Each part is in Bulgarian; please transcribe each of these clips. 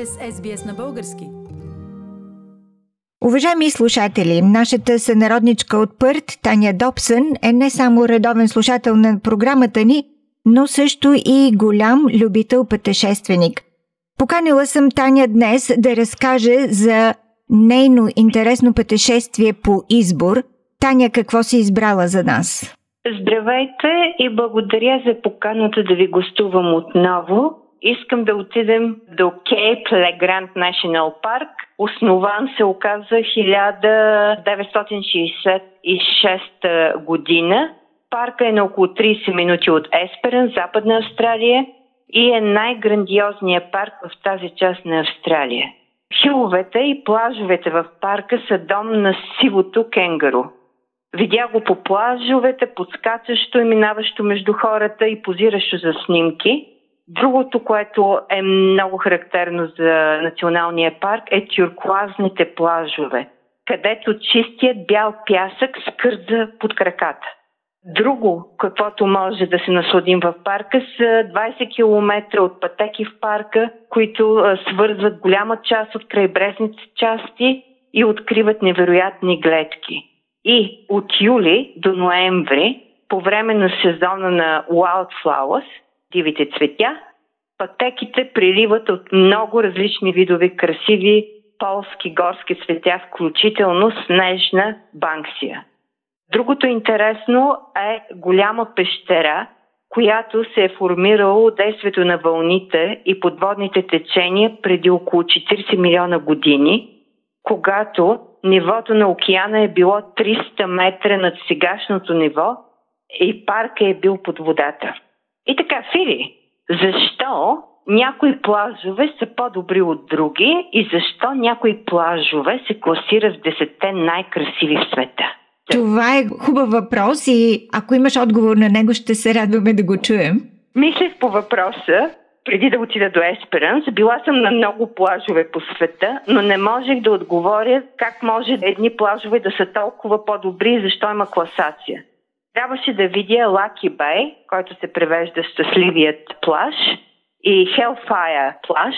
сте с SBS на български. Уважаеми слушатели, нашата сънародничка от Пърт, Таня Добсън, е не само редовен слушател на програмата ни, но също и голям любител пътешественик. Поканила съм Таня днес да разкаже за нейно интересно пътешествие по избор. Таня, какво си избрала за нас? Здравейте и благодаря за поканата да ви гостувам отново. Искам да отидем до Кейп Легрант National Парк. Основан се оказа 1966 година. Парка е на около 30 минути от Есперен, Западна Австралия и е най-грандиозният парк в тази част на Австралия. Хиловете и плажовете в парка са дом на сивото кенгаро. Видя го по плажовете, подскачащо и минаващо между хората и позиращо за снимки. Другото, което е много характерно за националния парк е тюркуазните плажове, където чистият бял пясък скърза под краката. Друго, каквото може да се насладим в парка, са 20 км от пътеки в парка, които свързват голяма част от крайбрежните части и откриват невероятни гледки. И от юли до ноември, по време на сезона на Wildflowers, дивите цветя, пътеките приливат от много различни видове красиви полски горски цветя, включително снежна банксия. Другото интересно е голяма пещера, която се е формирала от действието на вълните и подводните течения преди около 40 милиона години, когато нивото на океана е било 300 метра над сегашното ниво и парка е бил под водата. И така, Фили, защо някои плажове са по-добри от други и защо някои плажове се класират в 10 най-красиви в света? Това е хубав въпрос и ако имаш отговор на него, ще се радваме да го чуем. Мислех по въпроса, преди да отида до Есперанс. Била съм на много плажове по света, но не можех да отговоря как може едни плажове да са толкова по-добри и защо има класация. Трябваше да видя Лаки Бей, който се превежда щастливият плаж, и Hellfire плаж,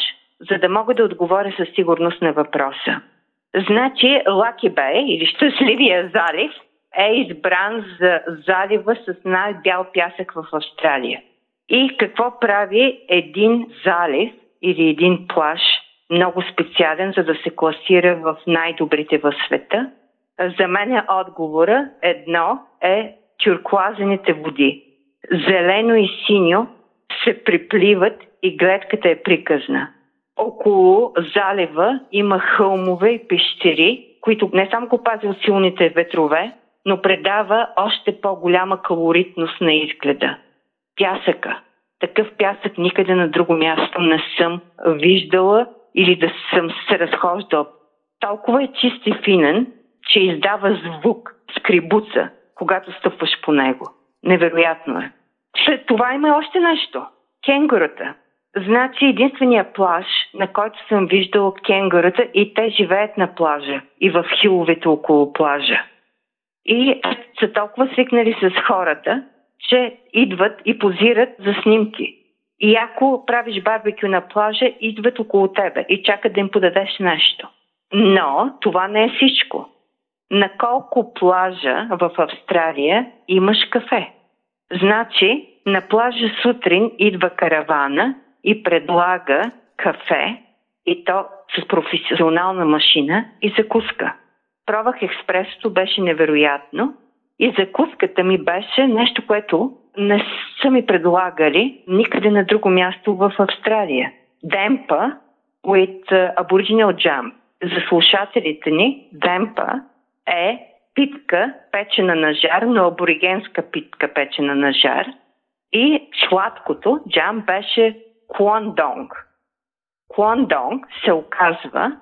за да мога да отговоря със сигурност на въпроса. Значи Лаки Бей или щастливия залив е избран за залива с най-бял пясък в Австралия. И какво прави един залив или един плаж много специален, за да се класира в най-добрите в света? За мен отговора едно е тюркуазените води. Зелено и синьо се припливат и гледката е приказна. Около залива има хълмове и пещери, които не само го пази от силните ветрове, но предава още по-голяма калоритност на изгледа. Пясъка. Такъв пясък никъде на друго място не съм виждала или да съм се разхождал. Толкова е чист и финен, че издава звук, скрибуца, когато стъпваш по него. Невероятно е. След това има още нещо. Кенгурата. Значи единствения плаж, на който съм виждала кенгурата и те живеят на плажа и в хиловете около плажа. И са толкова свикнали с хората, че идват и позират за снимки. И ако правиш барбекю на плажа, идват около тебе и чакат да им подадеш нещо. Но това не е всичко. На колко плажа в Австралия имаш кафе? Значи, на плажа сутрин идва каравана и предлага кафе и то с професионална машина и закуска. Пробвах експресото, беше невероятно и закуската ми беше нещо, което не са ми предлагали никъде на друго място в Австралия. Демпа with Aboriginal Jam. За слушателите ни, демпа е питка печена на жар, но аборигенска питка печена на жар. И сладкото джам беше Куандонг. Куандонг се оказва,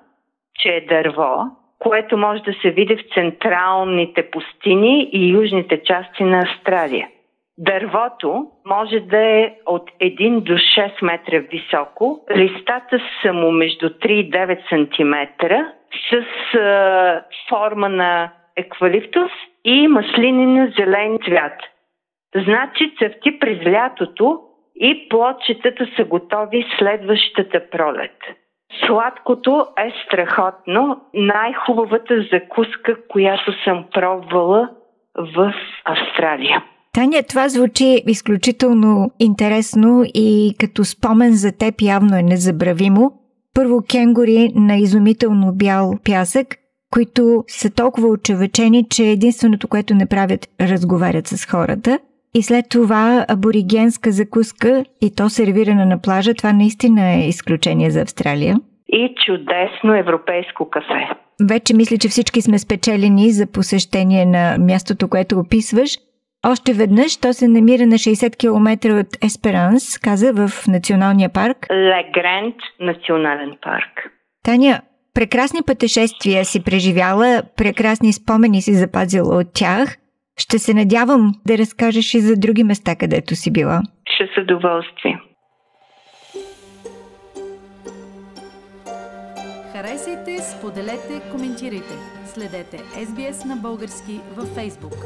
че е дърво, което може да се види в централните пустини и южните части на Австралия. Дървото може да е от 1 до 6 метра високо. Листата са му между 3 и 9 см с а, форма на еквалиптус и маслинен зелен цвят. Значи цъфти през лятото и плодчетата са готови следващата пролет. Сладкото е страхотно. Най-хубавата закуска, която съм пробвала в Австралия. Таня, това звучи изключително интересно и като спомен за теб явно е незабравимо. Първо кенгури на изумително бял пясък, които са толкова очевечени, че единственото, което не правят, разговарят с хората. И след това аборигенска закуска и то сервирана на плажа, това наистина е изключение за Австралия. И чудесно европейско кафе. Вече мисля, че всички сме спечелени за посещение на мястото, което описваш. Още веднъж, то се намира на 60 км от Есперанс, каза в националния парк. Легренд национален парк. Таня, прекрасни пътешествия си преживяла, прекрасни спомени си запазила от тях. Ще се надявам да разкажеш и за други места, където си била. Ще с удоволствие. Харесайте, споделете, коментирайте. Следете SBS на български във Facebook.